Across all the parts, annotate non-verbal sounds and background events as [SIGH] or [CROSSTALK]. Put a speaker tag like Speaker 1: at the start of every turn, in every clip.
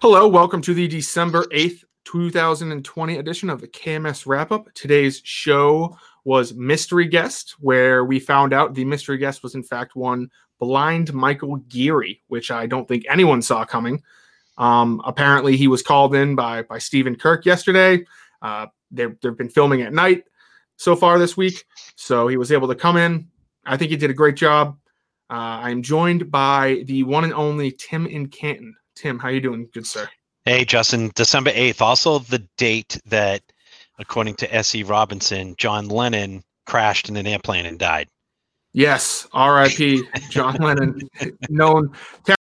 Speaker 1: Hello, welcome to the December 8th, 2020 edition of the KMS Wrap Up. Today's show was Mystery Guest, where we found out the mystery guest was, in fact, one blind Michael Geary, which I don't think anyone saw coming. Um, apparently, he was called in by, by Stephen Kirk yesterday. Uh, they've, they've been filming at night so far this week, so he was able to come in. I think he did a great job. Uh, I'm joined by the one and only Tim in Canton. Tim, how you doing, good sir?
Speaker 2: Hey, Justin. December eighth, also the date that, according to S.E. Robinson, John Lennon crashed in an airplane and died.
Speaker 1: Yes, R.I.P. John [LAUGHS] Lennon, known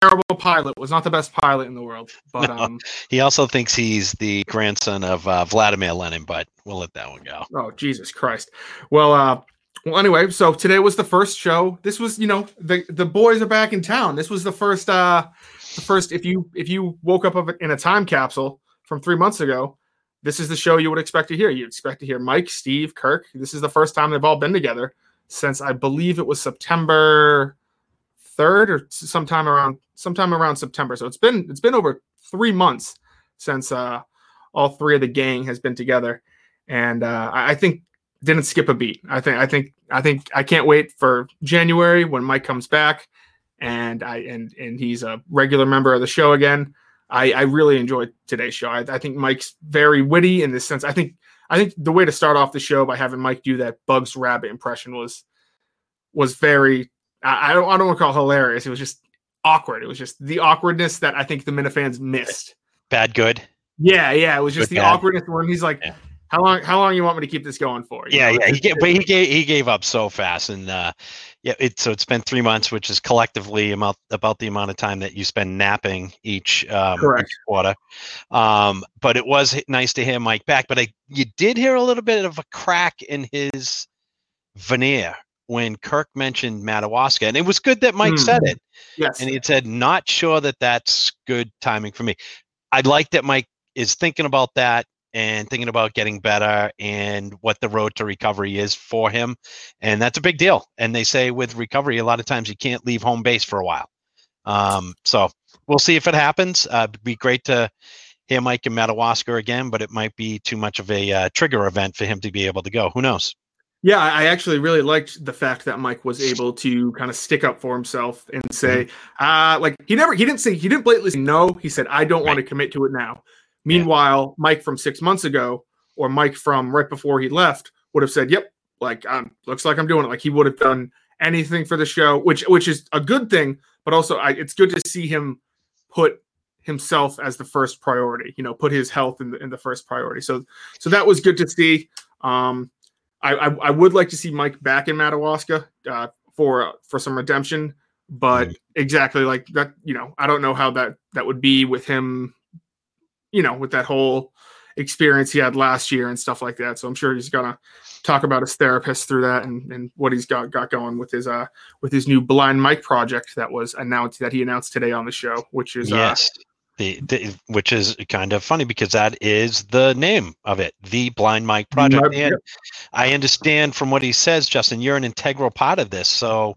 Speaker 1: terrible pilot, was not the best pilot in the world, but
Speaker 2: No.
Speaker 1: um,
Speaker 2: He also thinks he's the grandson of uh, Vladimir Lenin, but we'll let that one go.
Speaker 1: oh Jesus Christ. Well, uh, well, anyway, so today was the first show. This was, you know, the the boys are back in town. This was the first, uh, first. If you if you woke up in a time capsule from three months ago, this is the show you would expect to hear. You'd expect to hear Mike, Steve, Kirk. This is the first time they've all been together since I believe it was September third or sometime around sometime around September. So it's been it's been over three months since uh, all three of the gang has been together, and uh, I I think didn't skip a beat. I think I think I think I can't wait for January when Mike comes back, and I and and he's a regular member of the show again. I, I really enjoyed today's show. I, I think Mike's very witty in this sense. I think I think the way to start off the show by having Mike do that Bugs Rabbit impression was was very I, I don't I don't want to call it hilarious. It was just awkward. It was just the awkwardness that I think the Minifans missed.
Speaker 2: Bad, good.
Speaker 1: Yeah, yeah. It was just
Speaker 2: Good
Speaker 1: the
Speaker 2: bad.
Speaker 1: awkwardness when he's like,
Speaker 2: Yeah.
Speaker 1: "How long? How long you want me to keep this going for?" You
Speaker 2: Yeah,
Speaker 1: know,
Speaker 2: yeah. He gave, but he gave he gave up so fast, and uh, yeah, it so it's been three months, which is collectively about about the amount of time that you spend napping each um,
Speaker 1: Correct.
Speaker 2: each quarter. Um, but it was nice to hear Mike back. But I you did hear a little bit of a crack in his veneer when Kirk mentioned Madawaska, and it was good that Mike
Speaker 1: Hmm.
Speaker 2: said it.
Speaker 1: yes,
Speaker 2: and he said, "Not sure that that's good timing for me." I like that Mike is thinking about that and thinking about getting better and what the road to recovery is for him, and that's a big deal. And they say with recovery, a lot of times you can't leave home base for a while. Um, so we'll see if it happens. Uh, it'd be great to hear Mike in Madawaska again, but it might be too much of a uh, trigger event for him to be able to go. Who knows?
Speaker 1: Yeah, I actually really liked the fact that Mike was able to kind of stick up for himself and say, uh, like he never, he didn't say, he didn't blatantly say no. He said, I don't want to commit to it now. Meanwhile, Mike from six months ago or Mike from right before he left would have said, yep, like, um, looks like I'm doing it. Like he would have done anything for the show, which, which is a good thing, but also I, it's good to see him put himself as the first priority, you know, put his health in the, in the first priority. So, so that was good to see. Um, I, I, I would like to see Mike back in Madawaska uh, for for some redemption, but exactly like that, you know, I don't know how that that would be with him, you know, with that whole experience he had last year and stuff like that. So I'm sure he's gonna talk about his therapist through that and, and what he's got got going with his uh with his new blind Mike project that was announced that he announced today on the show, which is uh,
Speaker 2: yes. The, the, which is kind of funny because that is the name of it, the Blind Mike Project. And I understand from what he says, Justin, you're an integral part of this. So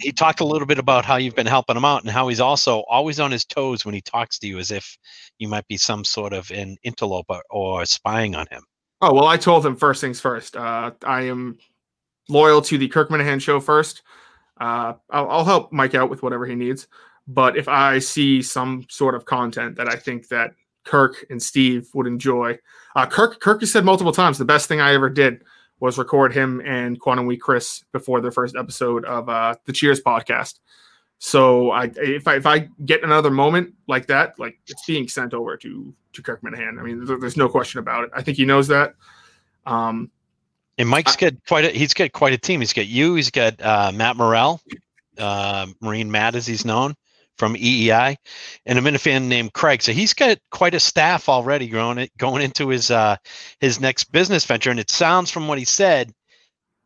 Speaker 2: he talked a little bit about how you've been helping him out and how he's also always on his toes when he talks to you as if you might be some sort of an interloper or spying on him.
Speaker 1: Oh well, I told him first things first. Uh, I am loyal to the Kirk Minihane show first. Uh, I'll, I'll help Mike out with whatever he needs, but if I see some sort of content that I think that Kirk and Steve would enjoy, uh, Kirk Kirk has said multiple times the best thing I ever did was record him and Quantum Week Chris before their first episode of uh, the Cheers podcast. So I if I if I get another moment like that, like it's being sent over to to Kirk Minihane. I mean, there- there's no question about it. I think he knows that. Um,
Speaker 2: And Mike's got quite a he's got quite a team. He's got you, he's got uh, Matt Morrell, uh, Marine Matt as he's known from EEI, and a Minifan named Craig. So he's got quite a staff already growing it going into his uh his next business venture. And it sounds from what he said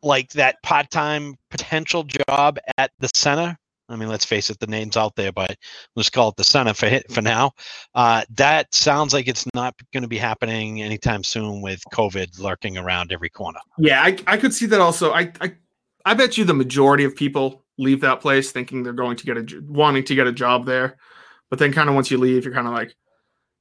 Speaker 2: like that part-time potential job at the center. I mean, let's face it, the name's out there, but let's call it the center for for now. Uh, that sounds like it's not going to be happening anytime soon with COVID lurking around every corner.
Speaker 1: Yeah, I, I could see that also. I, I I bet you the majority of people leave that place thinking they're going to get a wanting to get a job there. but then kind of once you leave, you're kind of like,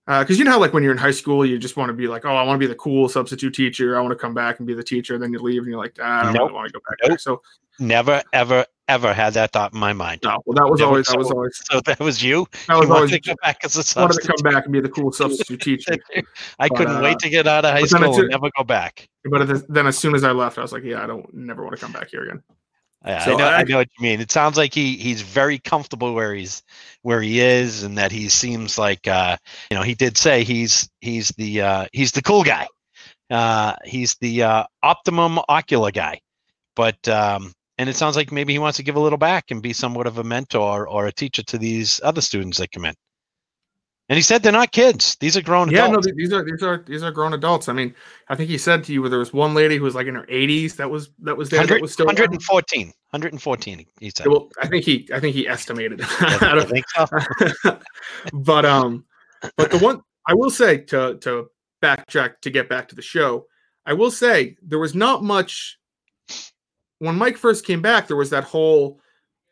Speaker 1: because uh, you know how like when you're in high school, you just want to be like, oh, I want to be the cool substitute teacher. I want to come back and be the teacher. Then you leave and you're like, ah, I don't nope. really want to go back nope. there. So
Speaker 2: never, ever, ever had that thought in my mind.
Speaker 1: No, well, that was always that was always.
Speaker 2: So that was you.
Speaker 1: That was
Speaker 2: you
Speaker 1: always
Speaker 2: to
Speaker 1: come back as a substitute. Wanted to come back and be the cool [LAUGHS] substitute teacher.
Speaker 2: I but, couldn't uh, wait to get out of high school and never go back.
Speaker 1: But then as soon as I left, I was like, yeah, I don't never want to come back here again.
Speaker 2: Yeah, so I know, I, I, know what you mean. It sounds like he he's very comfortable where he's where he is, and that he seems like uh, you know he did say he's he's the uh, he's the cool guy. Uh, he's the uh, optimum ocular guy, but um, and it sounds like maybe he wants to give a little back and be somewhat of a mentor or a teacher to these other students that come in. And he said they're not kids; these are grown
Speaker 1: yeah,
Speaker 2: adults.
Speaker 1: no, these are these are these are grown adults. I mean, I think he said to you there was one lady who was like in her 80s that was that was there. That was still
Speaker 2: 114. 114. He said.
Speaker 1: Well, I think he I think he estimated. [LAUGHS] I don't think so. [LAUGHS] but um, but the one I will say to to backtrack to get back to the show, I will say there was not much when Mike first came back. There was that whole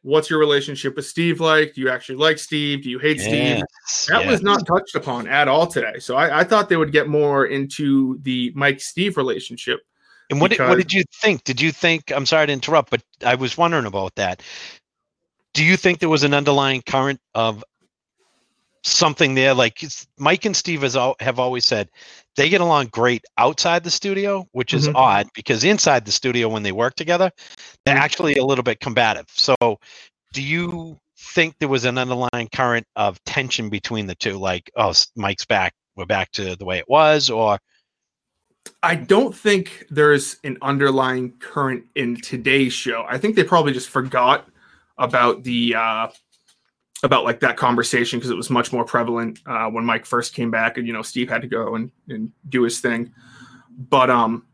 Speaker 1: what's your relationship with Steve like? Do you actually like Steve? Do you hate Steve? That yes. was not touched upon at all today. So I, I, thought they would get more into the Mike Steve relationship.
Speaker 2: And what, because... did, what did you think? Did you think, I'm sorry to interrupt, but I was wondering about that. Do you think there was an underlying current of something there? Like Mike and Steve has, have always said they get along great outside the studio, which is mm-hmm. odd because inside the studio, when they work together. Actually a little bit combative. So, do you think there was an underlying current of tension between the two? Like, oh, Mike's back, we're back to the way it was, or
Speaker 1: I don't think there's an underlying current in today's show. I think they probably just forgot about the uh, about like that conversation because it was much more prevalent uh, when Mike first came back, and you know Steve had to go and, and do his thing. But um,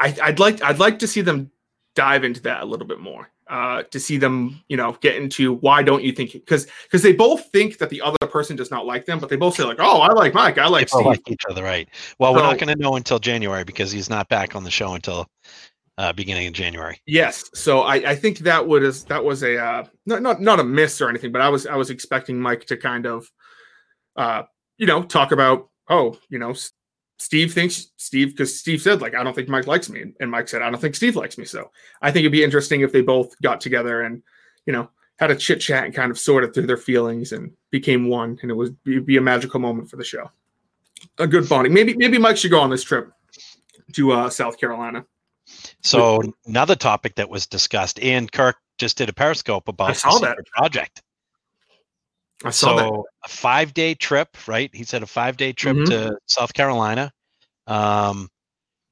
Speaker 1: I, would like I'd like to see them dive into that a little bit more. Uh, to see them, you know, get into why don't you think because because they both think that the other person does not like them, but they both say like, oh, I like Mike, I like Steve. like
Speaker 2: each other, right? Well, so, we're not going to know until January because he's not back on the show until uh, beginning of January.
Speaker 1: Yes, so I, I think that was that was a uh, not not not a miss or anything, but I was I was expecting Mike to kind of, uh, you know, talk about oh, you know, Steve thinks Steve because Steve said like I don't think Mike likes me, and Mike said I don't think Steve likes me. So I think it'd be interesting if they both got together and you know had a chit chat and kind of sorted through their feelings and became one, and it was be a magical moment for the show. A good bonding. Maybe maybe Mike should go on this trip to uh, South Carolina.
Speaker 2: So another topic that was discussed, and Kirk just did a Periscope about
Speaker 1: I saw that
Speaker 2: project.
Speaker 1: I saw so that.
Speaker 2: a five day trip, right? He said a five day trip mm-hmm. to South Carolina. Um,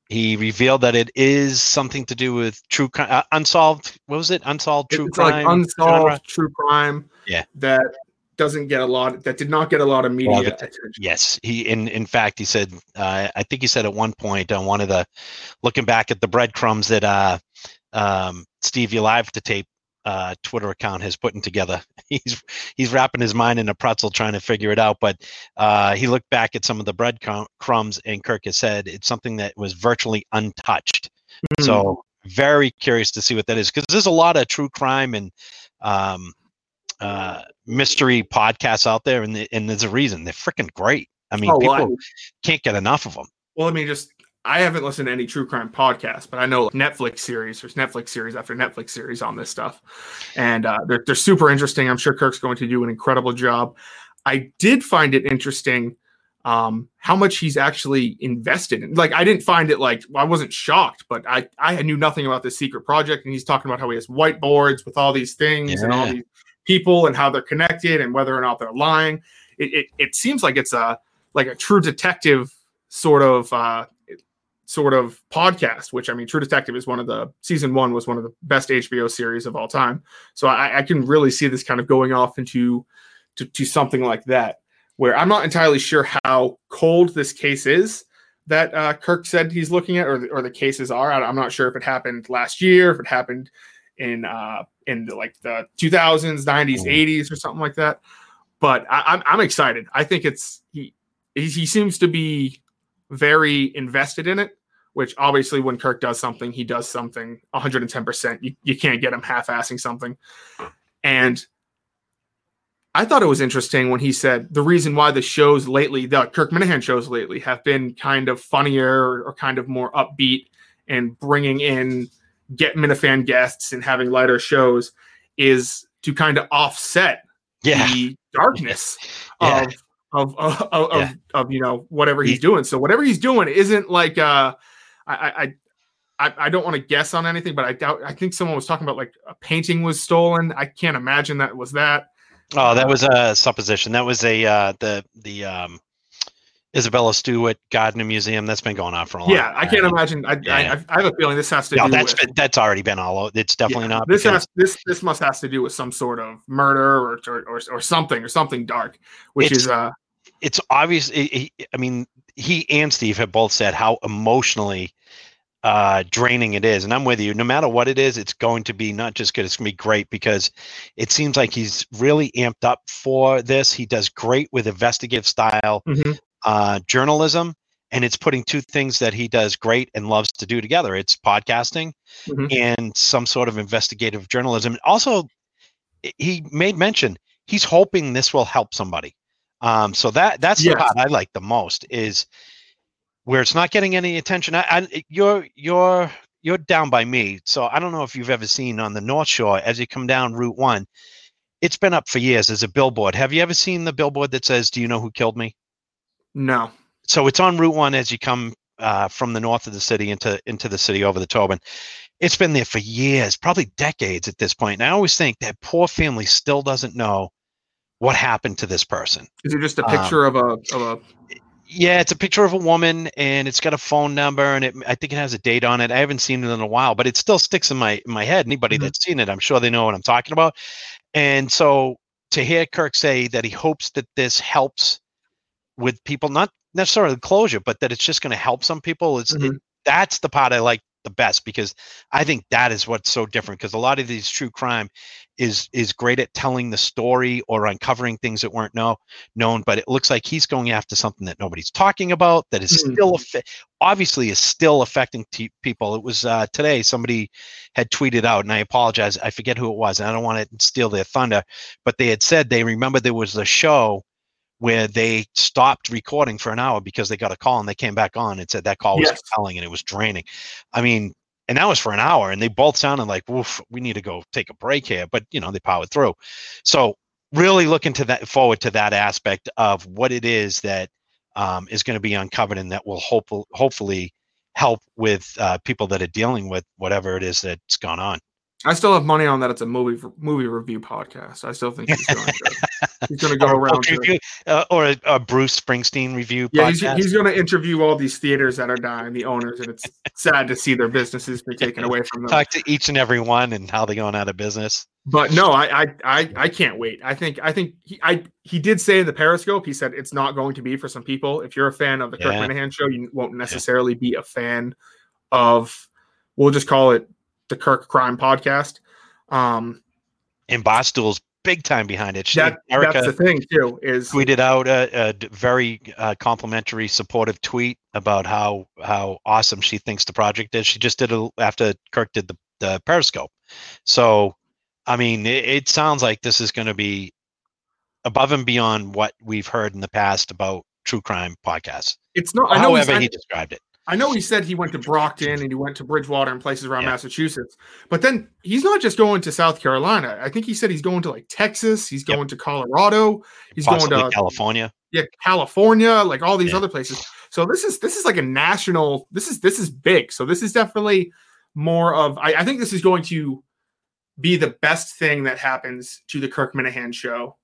Speaker 2: he revealed that it is something to do with true uh, unsolved. What was it? Unsolved true
Speaker 1: it's
Speaker 2: crime.
Speaker 1: Like unsolved genre? true crime.
Speaker 2: Yeah.
Speaker 1: That doesn't get a lot that did not get a lot of media attention.
Speaker 2: Yes, he in in fact he said uh, I think he said at one point on one of the looking back at the breadcrumbs that uh, um, Steve you live to tape uh, Twitter account has putting together. [LAUGHS] He's he's wrapping his mind in a pretzel trying to figure it out. But uh, he looked back at some of the breadcrumbs, and Kirk has said it's something that was virtually untouched. Mm-hmm. So very curious to see what that is because there's a lot of true crime and um, uh, mystery podcasts out there, and the, and there's a reason they're freaking great. I mean, oh, people well, I, can't get enough of them.
Speaker 1: Well, I mean, just I haven't listened to any true crime podcasts, but I know Netflix series. There's Netflix series after Netflix series on this stuff, and uh, they're they're super interesting. I'm sure Kirk's going to do an incredible job. I did find it interesting um, how much he's actually invested in. Like, I didn't find it like I wasn't shocked, but I I knew nothing about this secret project, and he's talking about how he has whiteboards with all these things yeah. and all these people and how they're connected and whether or not they're lying. It, it, it seems like it's a like a true detective sort of uh, sort of podcast. Which I mean, True Detective is one of the season one was one of the best HBO series of all time. So I, I can really see this kind of going off into to, to something like that. Where I'm not entirely sure how cold this case is that uh, Kirk said he's looking at, or the, or the cases are. I'm not sure if it happened last year, if it happened in uh, in the, like the 2000s, 90s, 80s, or something like that. But I, am I'm, I'm excited. I think it's he he seems to be very invested in it. Which obviously, when Kirk does something, he does something 110. percent You you can't get him half-assing something, and I thought it was interesting when he said the reason why the shows lately, the Kirk Minihane shows lately, have been kind of funnier or, kind of more upbeat and bringing in get Minifan guests and having lighter shows is to kind of offset
Speaker 2: Yeah.
Speaker 1: the darkness [LAUGHS]
Speaker 2: Yeah.
Speaker 1: of of of, of,
Speaker 2: Yeah.
Speaker 1: of, of, you know whatever he's
Speaker 2: He-
Speaker 1: doing. So whatever he's doing isn't like uh I I I, don't want to guess on anything, but I doubt I think someone was talking about like a painting was stolen. I can't imagine that was that.
Speaker 2: Oh, that was a supposition. That was a uh, the the um, Isabella Stewart Gardner Museum. That's been going on for a long.
Speaker 1: Yeah, I can't imagine. I,
Speaker 2: Yeah.
Speaker 1: I, I have a feeling this has to
Speaker 2: No,
Speaker 1: do
Speaker 2: that's
Speaker 1: with
Speaker 2: been, that's already been all. It's definitely
Speaker 1: yeah,
Speaker 2: not.
Speaker 1: This
Speaker 2: because-
Speaker 1: has this this must has to do with some sort of murder or or, or, or something or something dark, which
Speaker 2: It's-
Speaker 1: is uh
Speaker 2: it's obvious. i i I mean, he and Steve have both said how emotionally uh, draining it is, and I'm with you. No matter what it is, it's going to be not just good. It's going to be great because it seems like he's really amped up for this. He does great with investigative style
Speaker 1: mhm.
Speaker 2: uh, journalism, and it's putting two things that he does great and loves to do together. It's podcasting
Speaker 1: Mhm.
Speaker 2: and some sort of investigative journalism. Also, he made mention he's hoping this will help somebody. Um, so that that's the part I like the most is where it's not getting any attention. I, I you're you're you're down by me, so I don't know if you've ever seen on the North Shore as you come down Route One. It's been up for years as a billboard. Have you ever seen the billboard that says, "Do you know who killed me?"
Speaker 1: no.
Speaker 2: so it's on Route One as you come uh, from the north of the city into into the city over the Tobin. It's been there for years, probably decades at this point. And I always think that poor family still doesn't know what happened to this person.
Speaker 1: Is it just a
Speaker 2: Um,
Speaker 1: picture of a of a
Speaker 2: Yeah, it's a picture of a woman, and it's got a phone number, and it, I think it has a date on it. I haven't seen it in a while, but it still sticks in my in my head. Anybody
Speaker 1: Mhm.
Speaker 2: that's seen it, I'm sure they know what I'm talking about. And so to hear Kirk say that he hopes that this helps with people, not necessarily closure, but that it's just going to help some people, it's it,
Speaker 1: Mhm.
Speaker 2: that's the part I like the best because I think that is what's so different. Because a lot of these true crime is is great at telling the story or uncovering things that weren't know, known, but it looks like he's going after something that nobody's talking about that is
Speaker 1: Mhm.
Speaker 2: still obviously is still affecting t- people. It was uh, today somebody had tweeted out, and I apologize, I forget who it was, and I don't want to steal their thunder, but they had said they remember there was a show where they stopped recording for an hour because they got a call and they came back on and said that call was
Speaker 1: Yes.
Speaker 2: compelling and it was draining. I mean, and that was for an hour, and they both sounded like, "Woof, we need to go take a break here." But you know, they powered through. So, really looking to that forward to that aspect of what it is that um, is going to be uncovered and that will hope, hopefully help with uh, people that are dealing with whatever it is that's gone on.
Speaker 1: I still have money on that. It's a movie movie review podcast. I still think he's going [LAUGHS] to he's going [LAUGHS] to go around.
Speaker 2: book
Speaker 1: to-
Speaker 2: review, uh, or a, a Bruce Springsteen review.
Speaker 1: yeah, he's,
Speaker 2: podcast.
Speaker 1: he's going to interview all these theaters that are dying, the owners, and it's [LAUGHS] sad to see their businesses be taken away from them.
Speaker 2: talk to each and every one and how they're going out of business.
Speaker 1: But no, I, I I I can't wait. I think I think he I he did say in the Periscope, he said it's not going to be for some people. If you're a fan of the Kirk
Speaker 2: Yeah.
Speaker 1: Minihane show, you won't necessarily be a fan of we'll just call it the Kirk Crime Podcast. Um
Speaker 2: And Barstool's big time behind it. She,
Speaker 1: that
Speaker 2: Erika
Speaker 1: that's the thing too, is
Speaker 2: tweeted out a very uh, complimentary, supportive tweet about how how awesome she thinks the project is. She just did it after Kirk did the, the Periscope. So, I mean, it, it sounds like this is going to be above and beyond what we've heard in the past about true crime podcasts.
Speaker 1: it's not I know
Speaker 2: However, he described it.
Speaker 1: I know he said he went to Brockton and he went to Bridgewater and places around
Speaker 2: Yeah.
Speaker 1: Massachusetts, but then he's not just going to South Carolina. I think he said he's going to like Texas, he's
Speaker 2: Yep.
Speaker 1: going to Colorado, he's
Speaker 2: Possibly
Speaker 1: going to
Speaker 2: California.
Speaker 1: yeah, California, like all these
Speaker 2: Yeah.
Speaker 1: other places. So this is this is like a national. This is this is big. So this is definitely more of. I, I think this is going to be the best thing that happens to the Kirk Minihane show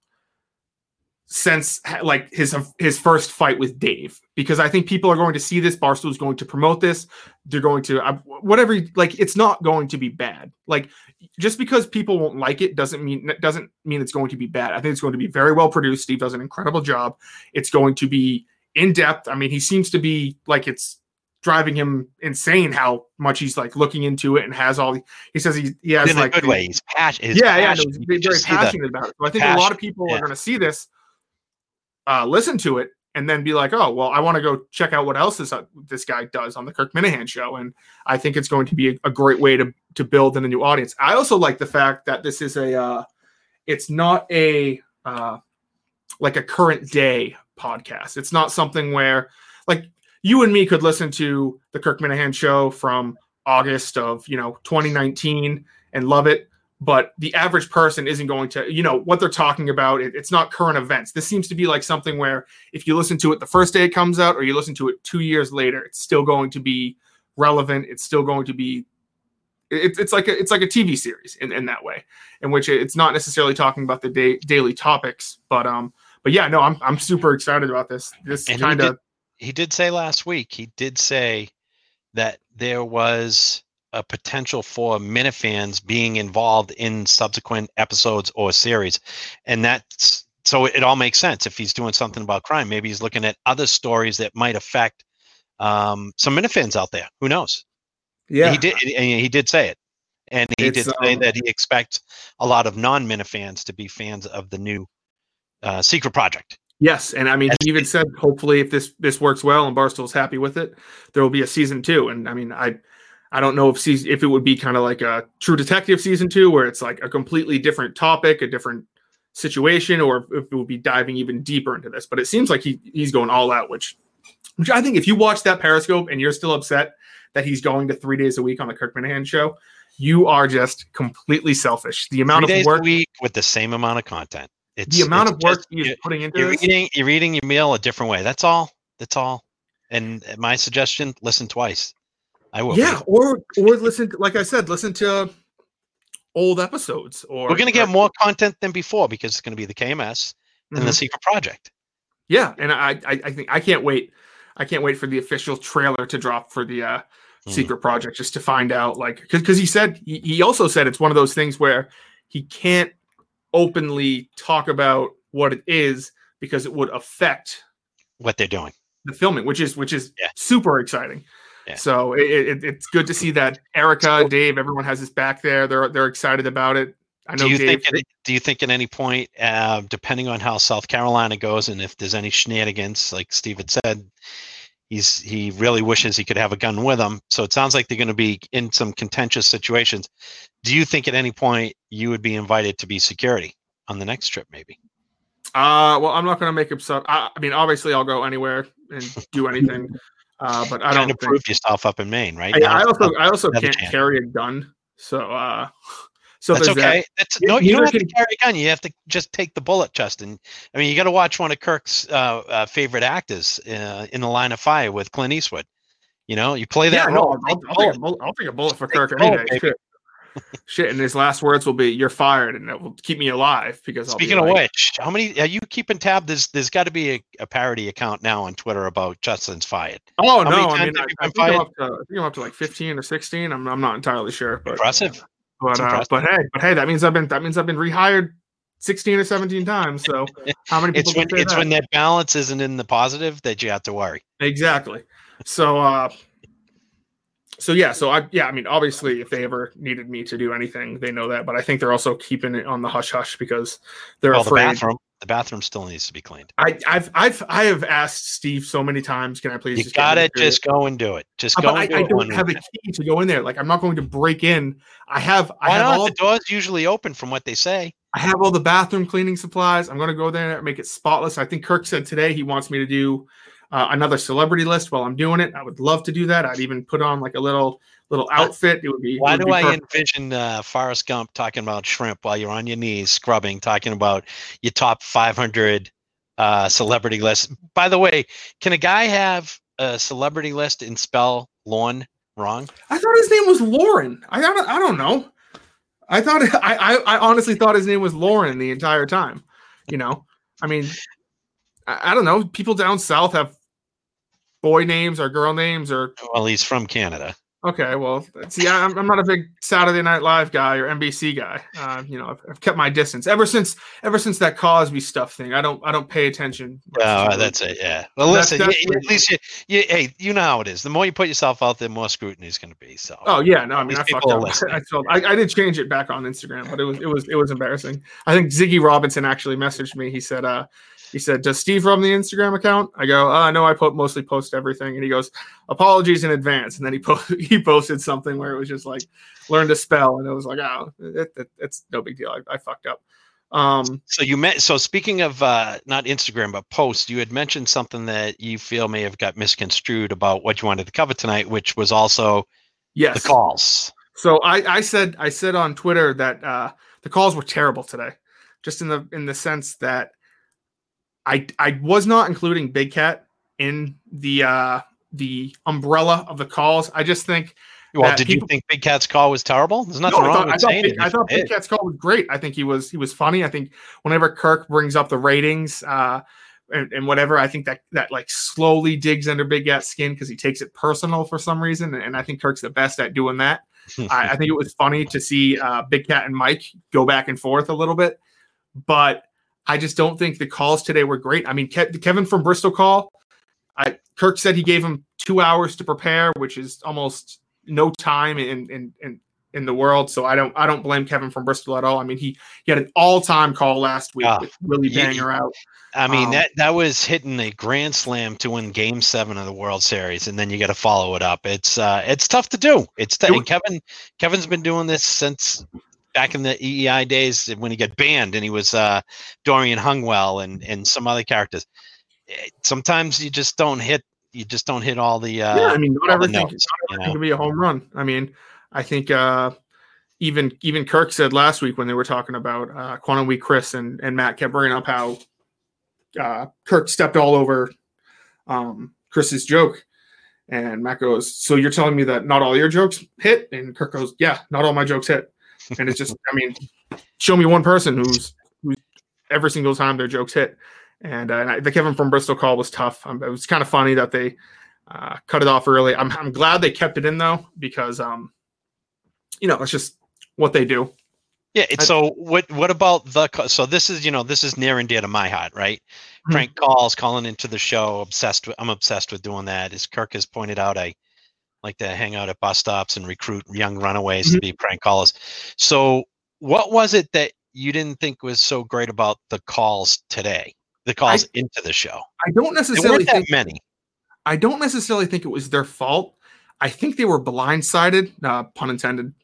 Speaker 1: since like his his first fight with Dave, because I think people are going to see this. Barstool is going to promote this. They're going to uh, whatever. Like it's not going to be bad. Like just because people won't like it doesn't mean doesn't mean it's going to be bad. I think it's going to be very well produced. Steve does an incredible job. It's going to be in depth. I mean, he seems to be like it's driving him insane how much he's like looking into it and has all the, he says he, he has
Speaker 2: in a
Speaker 1: like
Speaker 2: good
Speaker 1: the-
Speaker 2: way. He's passionate.
Speaker 1: yeah, yeah, no, he's very passionate about it. So I think a lot of people
Speaker 2: yeah.
Speaker 1: are going to see this, uh, listen to it, and then be like, "Oh, well, I want to go check out what else this uh, this guy does on the Kirk Minihane show." And I think it's going to be a, a great way to to build in a new audience. I also like the fact that this is a, uh, it's not a uh, like a current day podcast. It's not something where like you and me could listen to the Kirk Minihane show from August of you know 2019 and love it but the average person isn't going to you know what they're talking about it, it's not current events. This seems to be like something where if you listen to it the first day it comes out or you listen to it two years later it's still going to be relevant it's still going to be it, it's like a, it's like a tv series in, in that way in which it's not necessarily talking about the day, daily topics but um but yeah no i'm, I'm super excited about this this kind of
Speaker 2: he did say last week he did say that there was a potential for Minifans being involved in subsequent episodes or series. And that's so it all makes sense if he's doing something about crime. Maybe he's looking at other stories that might affect um, some Minifans out there. Who knows?
Speaker 1: Yeah,
Speaker 2: he did. He did say it, and he it's, did say um, that he expects a lot of non-Minifans to be fans of the new uh, Secret Project.
Speaker 1: Yes, and I mean, he even said, hopefully, if this this works well and Barstool's happy with it, there will be a season two. And I mean, I I don't know if season, if it would be kind of like a True Detective season two, where it's like a completely different topic, a different situation, or if it would be diving even deeper into this. But it seems like he he's going all out, which which I think if you watch that Periscope and you're still upset that he's going to three days a week on the Kirk Minihane show, you are just completely selfish. The amount
Speaker 2: three
Speaker 1: of work
Speaker 2: a week with the same amount of content.
Speaker 1: It's, the amount of work just, he's putting into
Speaker 2: you're
Speaker 1: this,
Speaker 2: eating you're eating your meal a different way. That's all. That's all. And my suggestion: listen twice. I will.
Speaker 1: Yeah, or or listen. Like I said, listen to old episodes. Or
Speaker 2: we're going to get more content than before because it's going to be the KMS mm-hmm. and the Secret Project.
Speaker 1: Yeah, and I, I I think I can't wait. I can't wait for the official trailer to drop for the uh, mm. Secret Project just to find out. Like, because because he said he, he also said it's one of those things where he can't openly talk about what it is because it would affect
Speaker 2: what they're doing
Speaker 1: the filming which is which is yeah. super exciting yeah. So it, it, it's good to see that Erika, Dave, everyone has his back there. They're they're excited about it. I know.
Speaker 2: Do you
Speaker 1: Dave,
Speaker 2: think? At, do you think at any point, uh, depending on how South Carolina goes, and if there's any shenanigans, like Steve had said, he's he really wishes he could have a gun with him. So it sounds like they're going to be in some contentious situations. Do you think at any point you would be invited to be security on the next trip, maybe?
Speaker 1: Uh, well, I'm not going to make up stuff. I, I mean, obviously, I'll go anywhere and do anything. [LAUGHS] Uh, but I don't
Speaker 2: to prove yourself up in Maine, right?
Speaker 1: I, I also I also can't chance. carry a gun, so uh, [LAUGHS] so
Speaker 2: that's okay. That. That's no, you don't have can... to carry a gun. You have to just take the bullet, Justin. I mean, you got to watch one of Kirk's uh, uh, favorite actors uh, in the Line of Fire with Clint Eastwood. You know, you play that
Speaker 1: yeah,
Speaker 2: role.
Speaker 1: No, I'll, I'll, take a bullet, I'll take a bullet for Kirk any day shit, and his last words will be "You're fired," and it will keep me alive because.
Speaker 2: I'll Speaking of which, how many are you keeping tab? There's there's got to be a, a, parody account now on Twitter about Justin's fired.
Speaker 1: Oh how no, I mean, I, I, think I'm up to, I think I'm up to like 15 or 16. I'm I'm not entirely sure, but
Speaker 2: impressive.
Speaker 1: But uh, but hey, but hey, that means I've been that means I've been rehired 16 or 17 times. So [LAUGHS] how many
Speaker 2: people? it's when it's that? when that balance isn't in the positive that you have to worry.
Speaker 1: Exactly. So uh so yeah, so I yeah, I mean, obviously, if they ever needed me to do anything, they know that. But I think they're also keeping it on the hush hush because they're well, afraid.
Speaker 2: The bathroom, the bathroom still needs to be cleaned.
Speaker 1: I, I've I've I have asked Steve so many times, can I please?
Speaker 2: You got it. Just go and do it. Just uh, go. I,
Speaker 1: I, don't have a key to go in there. Like I'm not going to break in. I have.
Speaker 2: Why
Speaker 1: I have
Speaker 2: not?
Speaker 1: all
Speaker 2: the doors usually open from what they say.
Speaker 1: I have all the bathroom cleaning supplies. I'm going to go there and make it spotless. I think Kirk said today he wants me to do uh, another celebrity list while I'm doing it. I would love to do that. I'd even put on like a little little outfit. It would be.
Speaker 2: Why
Speaker 1: would
Speaker 2: do
Speaker 1: be
Speaker 2: I envision uh, Forrest Gump talking about shrimp while you're on your knees scrubbing, talking about your top 500 uh, celebrity list? By the way, can a guy have a celebrity list and spell Lorne wrong?
Speaker 1: I thought his name was Lauren. I don't, I don't know. I thought [LAUGHS] I, I, I honestly thought his name was Lauren the entire time. You know, I mean, I, I don't know. People down south have boy names or girl names or.
Speaker 2: Well, he's from Canada.
Speaker 1: Okay, well, see, I'm, I'm not a big Saturday Night Live guy or NBC guy. Uh, you know, I've, I've, kept my distance ever since ever since that Cosby stuff thing. I don't I don't pay attention.
Speaker 2: Oh, that's it. Yeah. Well, listen, you, at least you, you, hey, you know how it is. The more you put yourself out there, more scrutiny is going to be. So.
Speaker 1: Oh yeah, no, I mean, I fucked up. [LAUGHS] I, told, I, I did change it back on Instagram, but it was it was it was embarrassing. I think Ziggy Robinson actually messaged me. He said, uh, he said, "Does Steve run the Instagram account?" I go, uh, "No, I put mostly post everything." And he goes, "Apologies in advance." And then he po- [LAUGHS] he posted something where it was just like, "Learn to spell," and it was like, "Oh, it, it, it's no big deal. I, I fucked up." Um,
Speaker 2: so you met. So speaking of uh, not Instagram but posts, you had mentioned something that you feel may have got misconstrued about what you wanted to cover tonight, which was also
Speaker 1: yes,
Speaker 2: the calls.
Speaker 1: So I, I said I said on Twitter that uh, the calls were terrible today, just in the in the sense that I I was not including Big Cat in the uh, the umbrella of the calls. I just think.
Speaker 2: Well, did people, you think Big Cat's call was terrible? There's nothing no, wrong
Speaker 1: I thought, with I saying Big, I thought Big Cat's call was great. I think he was he was funny. I think whenever Kirk brings up the ratings, uh, and, and, whatever. I think that that like slowly digs under Big Cat's skin because he takes it personal for some reason, and I think Kirk's the best at doing that. [LAUGHS] I, I, think it was funny to see uh, Big Cat and Mike go back and forth a little bit, but I just don't think the calls today were great. I mean, Ke- Kevin from Bristol call, I, Kirk said he gave him two hours to prepare, which is almost no time in in in, in the world. So I don't I don't blame Kevin from Bristol at all. I mean, he he had an all time call last week, with Willie Banger out.
Speaker 2: I mean um, that that was hitting a grand slam to win Game Seven of the World Series, and then you got to follow it up. It's uh, it's tough to do. It's t- and Kevin Kevin's been doing this since back in the EEI days when he got banned, and he was uh, Dorian Hungwell and and some other characters. Eh, sometimes you just don't hit. You just don't hit all the. Uh,
Speaker 1: yeah, I mean, not everything, notes, not everything can be a home run. I mean, I think uh, even even Kirk said last week when they were talking about uh, Quantum Week, Chris and and Matt kept bringing up how uh, Kirk stepped all over um, Chris's joke. And Matt goes, So you're telling me that not all your jokes hit? And Kirk goes, Yeah, not all my jokes hit. And it's just, I mean, show me one person who's, who's every single time their jokes hit. And, uh, and I, the Kevin from Bristol call was tough. Um, it was kind of funny that they uh, cut it off early. I'm, I'm glad they kept it in though, because, um, you know, it's just what they do.
Speaker 2: Yeah. so what what about the so this is you know this is near and dear to my heart, right? Mm-hmm. Calls, calling into the show. Obsessed with I'm obsessed with doing that. As Kirk has pointed out, I like to hang out at bus stops and recruit young runaways mm-hmm. to be prank callers. So what was it that you didn't think was so great about the calls today? The calls I, into the show.
Speaker 1: I don't necessarily think
Speaker 2: many.
Speaker 1: I don't necessarily think it was their fault. I think they were blindsided, uh, pun intended,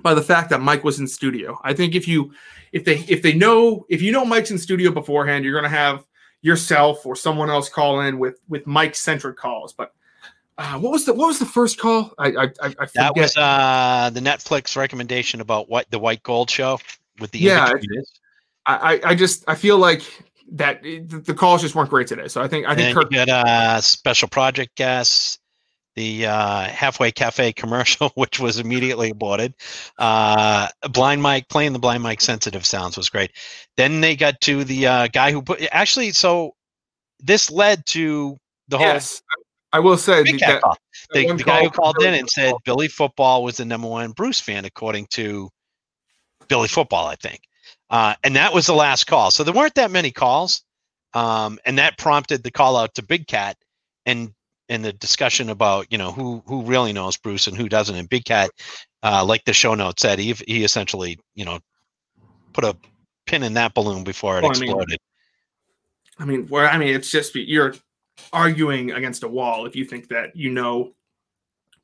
Speaker 1: by the fact that Mike was in studio. I think if you if they if they know if you know Mike's in studio beforehand, you're gonna have yourself or someone else call in with with Mike centric calls. But uh, what was the what was the first call? I I, I forget.
Speaker 2: That was uh, the Netflix recommendation about what the White Gold show with the
Speaker 1: yeah. I I just I feel like that the calls just weren't great today. So I think I think
Speaker 2: Kirk- got a special project guest the uh, halfway cafe commercial, [LAUGHS] which was immediately aborted. Uh, blind Mike playing the blind Mike sensitive sounds was great. Then they got to the uh, guy who put actually. So this led to the whole.
Speaker 1: Yes, I will say the, that,
Speaker 2: the, the guy who called in and said Billy Football was the number one Bruce fan, according to Billy Football, I think. Uh, and that was the last call. So there weren't that many calls. Um, and that prompted the call out to Big Cat. And in the discussion about you know who who really knows Bruce and who doesn't. And Big Cat, uh, like the show notes said, he he essentially you know put a pin in that balloon before it well, exploded.
Speaker 1: I mean, I mean, where I mean, it's just you're arguing against a wall if you think that you know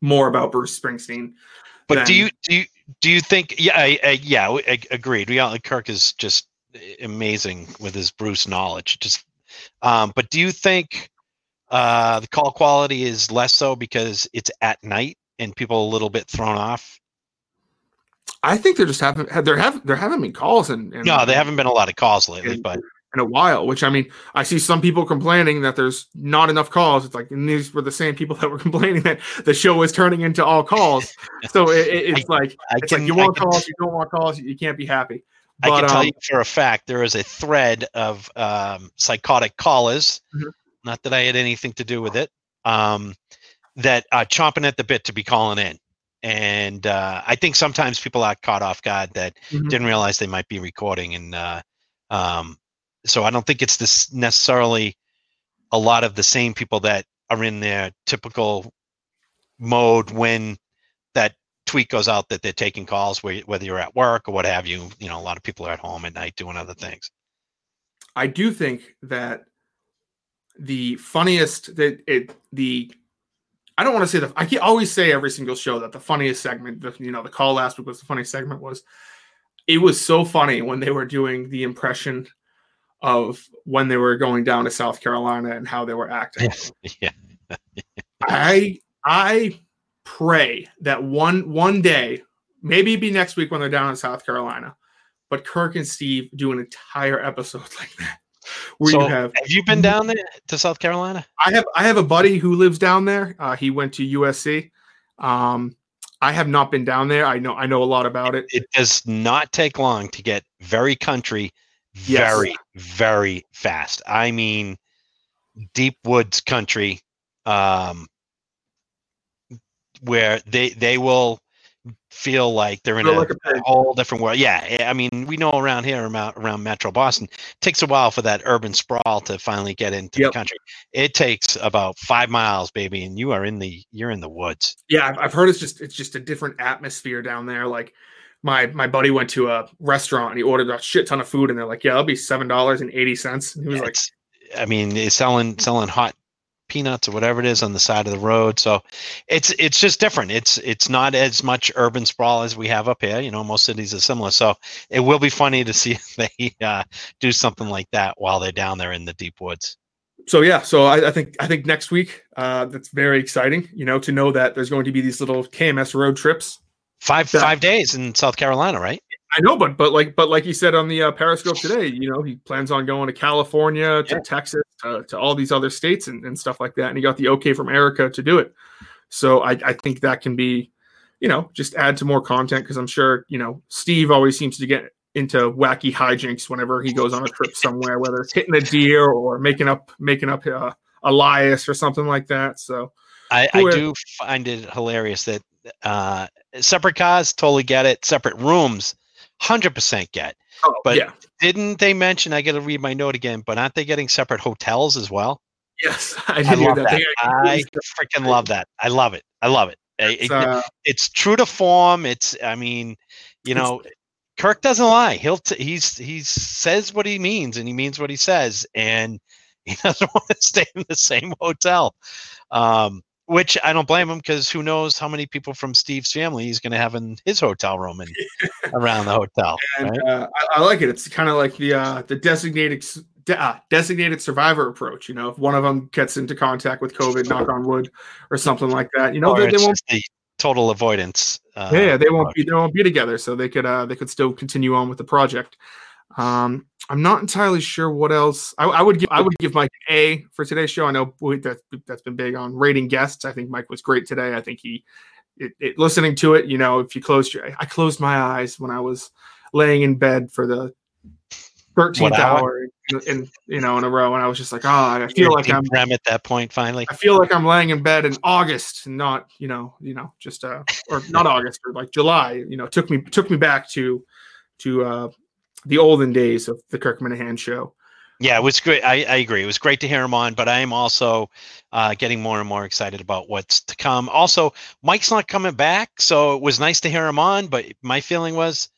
Speaker 1: more about Bruce Springsteen.
Speaker 2: But than... do you do you do you think? Yeah, I, I, yeah, I, agreed. We all, Kirk is just amazing with his Bruce knowledge. Just, um, but do you think? Uh, the call quality is less so because it's at night and people are a little bit thrown off.
Speaker 1: I think they're just haven't there have there haven't been calls and
Speaker 2: no, there haven't been a lot of calls lately,
Speaker 1: in,
Speaker 2: but
Speaker 1: in a while. Which I mean, I see some people complaining that there's not enough calls. It's like and these were the same people [LAUGHS] that were complaining that the show was turning into all calls. [LAUGHS] so it, it's I, like I it's can, like you want calls, you don't want calls, you can't be happy.
Speaker 2: But, I can tell um, you for a fact there is a thread of um, psychotic callers. Mm-hmm not that I had anything to do with it, um, that uh, chomping at the bit to be calling in. And uh, I think sometimes people are caught off guard that mm-hmm. didn't realize they might be recording. And uh, um, so I don't think it's this necessarily a lot of the same people that are in their typical mode when that tweet goes out that they're taking calls, whether you're at work or what have you. You know, a lot of people are at home at night doing other things.
Speaker 1: I do think that the funniest that it the I don't want to say the I can always say every single show that the funniest segment, the you know, the call last week was the funniest segment was it was so funny when they were doing the impression of when they were going down to South Carolina and how they were acting. [LAUGHS]
Speaker 2: yeah. [LAUGHS]
Speaker 1: I I pray that one one day, maybe be next week when they're down in South Carolina, but Kirk and Steve do an entire episode [LAUGHS] like that. Where
Speaker 2: So,
Speaker 1: you have
Speaker 2: Have you been down there to South Carolina?
Speaker 1: I have I have a buddy who lives down there. Uh, he went to USC. Um, I have not been down there. I know I know a lot about it.
Speaker 2: It does not take long to get very country,
Speaker 1: Yes.
Speaker 2: very, very fast. I mean, deep woods country, um, where they they will feel like they're in a,
Speaker 1: like a
Speaker 2: whole different world. Yeah, eh, I mean, we know around here, around, around Metro Boston, takes a while for that urban sprawl to finally get into
Speaker 1: Yep.
Speaker 2: the country. It takes about five miles, baby, and you are in the you're in the woods.
Speaker 1: Yeah, I've, I've heard it's just it's just a different atmosphere down there. Like my my buddy went to a restaurant and he ordered a shit ton of food and they're like, yeah, that'll be seven dollars and eighty cents. And he was like,
Speaker 2: I mean, it's selling selling hot peanuts or whatever it is on the side of the road. So it's it's just different. It's it's not as much urban sprawl as we have up here. You know, most cities are similar. So it will be funny to see [LAUGHS] if they uh, do something like that while they're down there in the deep woods.
Speaker 1: so yeah, so I, I think I think next week uh, that's very exciting. You know, to know that there's going to be these little KMS road trips.
Speaker 2: Five
Speaker 1: Yeah.
Speaker 2: five days in South Carolina, right?
Speaker 1: I know, but but like but like he said on the uh, Periscope today, you know, he plans on going to California, to
Speaker 2: Yeah.
Speaker 1: Texas, to, to all these other states and, and stuff like that. And he got the okay from Erika to do it. So I, I think that can be, you know, just add to more content because I'm sure, you know, Steve always seems to get into wacky hijinks whenever he goes on a trip somewhere, whether it's hitting a deer or making up making up uh, Elias or something like that. So
Speaker 2: I, I do find it hilarious that uh, separate cars, totally get it. Separate rooms, hundred percent get.
Speaker 1: oh,
Speaker 2: But-
Speaker 1: yeah,
Speaker 2: Didn't they mention? I got to read my note again. But aren't they getting separate hotels as well?
Speaker 1: yes, [LAUGHS] I,
Speaker 2: I love
Speaker 1: that.
Speaker 2: that. I freaking love that. I love it. I love it.
Speaker 1: It's,
Speaker 2: it-
Speaker 1: uh,
Speaker 2: it's true to form. It's. I mean, you know, Kirk doesn't lie. He'll. T- he's. He says what he means, and he means what he says, and [LAUGHS] he doesn't [LAUGHS] want to stay in the same hotel. Um, which I don't blame him because who knows how many people from Steve's family he's going to have in his hotel room and [LAUGHS] around the hotel.
Speaker 1: and
Speaker 2: right?
Speaker 1: uh, I, I like it. It's kind of like the uh, the designated de- uh, designated survivor approach. You know, if one of them gets into contact with COVID, knock on wood, or something like that, you know, they, they won't.
Speaker 2: total avoidance. Uh,
Speaker 1: Yeah, yeah, they won't be. They won't be together, so they could. Uh, they could still continue on with the project. Um, I'm not entirely sure what else. I, I would give. I would give Mike an A for today's show. I know we- that that's been big on rating guests. I think Mike was great today. I think he, it, it, listening to it, you know, if you closed your, I closed my eyes when I was laying in bed for the thirteenth
Speaker 2: hour?
Speaker 1: hour, in, in you know in a row, and I was just like, oh, I
Speaker 2: You're
Speaker 1: feel like I'm.
Speaker 2: At that point. Finally,
Speaker 1: I feel like I'm laying in bed in August, and not you know, you know, just uh, or not August, or like July. You know, took me took me back to to uh, the olden days of the Kirk Minihane show.
Speaker 2: Yeah, it was great. I, I agree. It was great to hear him on, but I am also uh, getting more and more excited about what's to come. Also, Mike's not coming back, so it was nice to hear him on. But my feeling was,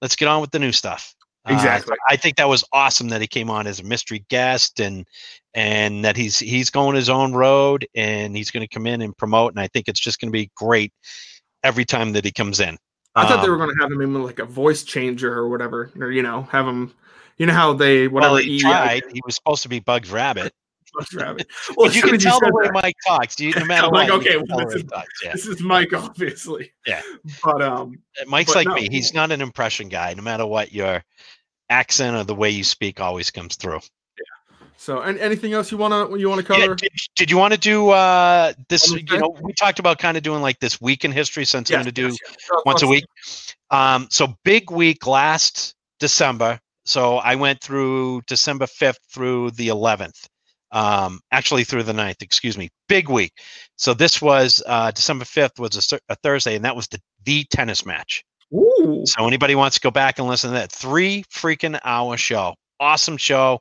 Speaker 2: let's get on with the new stuff. Uh,
Speaker 1: Exactly.
Speaker 2: I think that was awesome that he came on as a mystery guest, and and that he's he's going his own road, and he's going to come in and promote. And I think it's just going to be great every time that he comes in.
Speaker 1: I thought they
Speaker 2: Um,
Speaker 1: were going to have him in like a voice changer or whatever, or you know, have him. You know how they whatever
Speaker 2: well, he tried. He was supposed to be Bugs Rabbit. [LAUGHS]
Speaker 1: Bugs Rabbit. [LAUGHS] Well,
Speaker 2: you can tell the way
Speaker 1: that,
Speaker 2: Mike talks. You, no [LAUGHS] matter
Speaker 1: I'm
Speaker 2: what,
Speaker 1: like, okay, well, this
Speaker 2: he talks, yeah.
Speaker 1: This is Mike, obviously.
Speaker 2: Yeah.
Speaker 1: But um,
Speaker 2: Mike's
Speaker 1: But
Speaker 2: like
Speaker 1: no.
Speaker 2: me. He's not an impression guy. No matter what, your accent or the way you speak always comes through.
Speaker 1: So and anything else you wanna you wanna
Speaker 2: Yeah,
Speaker 1: cover?
Speaker 2: did, did you want to do uh, this?
Speaker 1: Okay.
Speaker 2: You know, we talked about kind of doing like this week in history since I'm going to do
Speaker 1: yes, yes. Uh,
Speaker 2: once a week. Um, so big week last December. So I went through December 5th through the 11th. Um, actually through the 9th, excuse me. Big week. So this was uh, December 5th was a, a Thursday, and that was the the tennis match.
Speaker 1: Ooh.
Speaker 2: So anybody wants to go back and listen to that three freaking hour show, awesome show.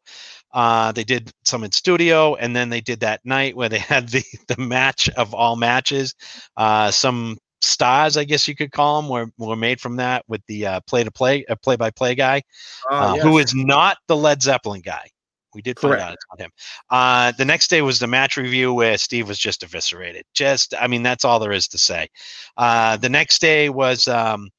Speaker 2: Uh, they did some in studio, and then they did that night where they [LAUGHS] had the the match of all matches. Uh, some stars, I guess you could call them, were were made from that with the uh, play to play, uh, play by play guy,
Speaker 1: Ah,
Speaker 2: uh,
Speaker 1: yes.
Speaker 2: is not the Led Zeppelin guy. We did find out it's not him. Uh, the next day was the match review where Steve was just eviscerated. Just, I mean, that's all there is to say. Uh, the next day was um,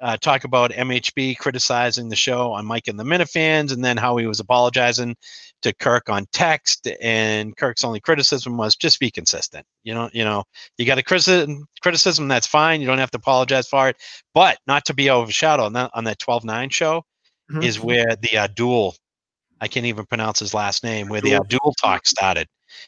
Speaker 2: uh, talk about MHB criticizing the show on Mike and the Minifans, and then how he was apologizing to Kirk on text. And Kirk's only criticism was just be consistent. You know, you know, you got a criticism, criticism that's fine. You don't have to apologize for it, but not to be overshadowed on that on that 12-9 show
Speaker 1: Mhm.
Speaker 2: is where the uh, duel. I can't even pronounce his last name. Where the uh, duel talk started,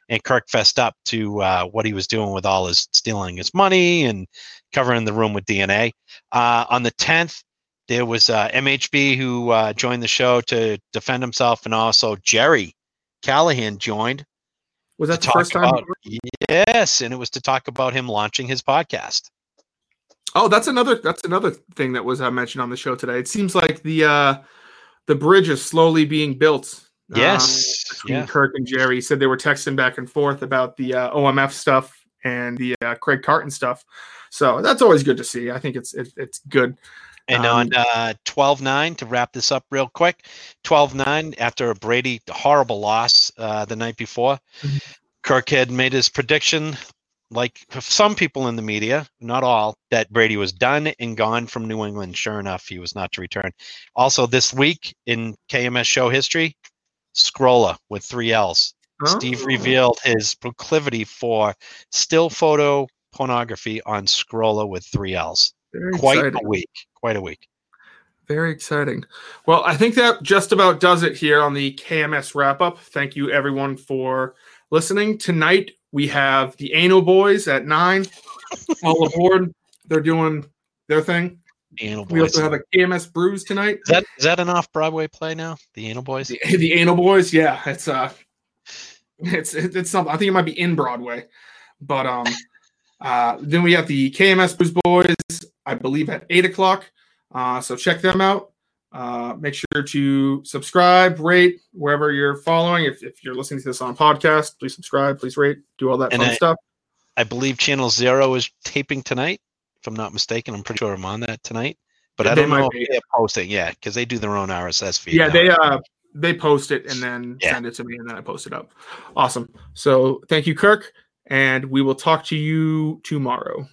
Speaker 2: and Kirk fessed up to uh, what he was doing with all his stealing his money and covering the room with DNA. Uh, on the tenth, there was uh, MHB who uh, joined the show to defend himself, and also Gerry Callahan joined
Speaker 1: Was that the first time?
Speaker 2: about yes, and it was to talk about him launching his podcast.
Speaker 1: Oh, that's another that's another thing that was uh, mentioned on the show today. It seems like the uh the bridge is slowly being built. Uh,
Speaker 2: Yes,
Speaker 1: between
Speaker 2: yeah.
Speaker 1: Kirk and Gerry said they were texting back and forth about the uh, OMF stuff and the uh, Craig Carton stuff. So that's always good to see. I think it's it, it's good.
Speaker 2: And
Speaker 1: Um,
Speaker 2: on uh, 12-9, to wrap this up real quick, 12-9, after a Brady horrible loss uh, the night before,
Speaker 1: Mhm.
Speaker 2: Kirk had made his prediction, like some people in the media, not all, that Brady was done and gone from New England. Sure enough, he was not to return. Also, this week in KMS show history, Scrolla with three L's. Steve
Speaker 1: Oh.
Speaker 2: revealed his proclivity for still photo pornography on Scrolla with three L's.
Speaker 1: Very
Speaker 2: Quite
Speaker 1: exciting.
Speaker 2: a week. Quite a week.
Speaker 1: Very exciting. Well, I think that just about does it here on the KMS wrap up. Thank you everyone for listening. Tonight we have the Anal Boys at nine. All aboard. They're doing their thing.
Speaker 2: The Anal
Speaker 1: We also have a KMS Brews tonight.
Speaker 2: Is that is that an off Broadway play now? The Anal Boys.
Speaker 1: The, the Anal Boys, yeah, it's uh, it's it's something. I think it might be in Broadway, but um, [LAUGHS] uh, then we have the KMS Blues Boys, I believe at eight o'clock. Uh, so check them out. Uh, make sure to subscribe, rate wherever you're following. If, if you're listening to this on a podcast, please subscribe, please rate, do all that
Speaker 2: And
Speaker 1: fun
Speaker 2: I-
Speaker 1: stuff.
Speaker 2: I believe Channel Zero is taping tonight. If I'm not mistaken, I'm pretty sure I'm on that tonight. But I don't know if they're posting. Yeah, because they do their own RSS feed.
Speaker 1: Yeah,
Speaker 2: now.
Speaker 1: they uh they post it and then
Speaker 2: Yeah.
Speaker 1: send it to me and then I post it up. Awesome. So thank you, Kirk, and we will talk to you tomorrow.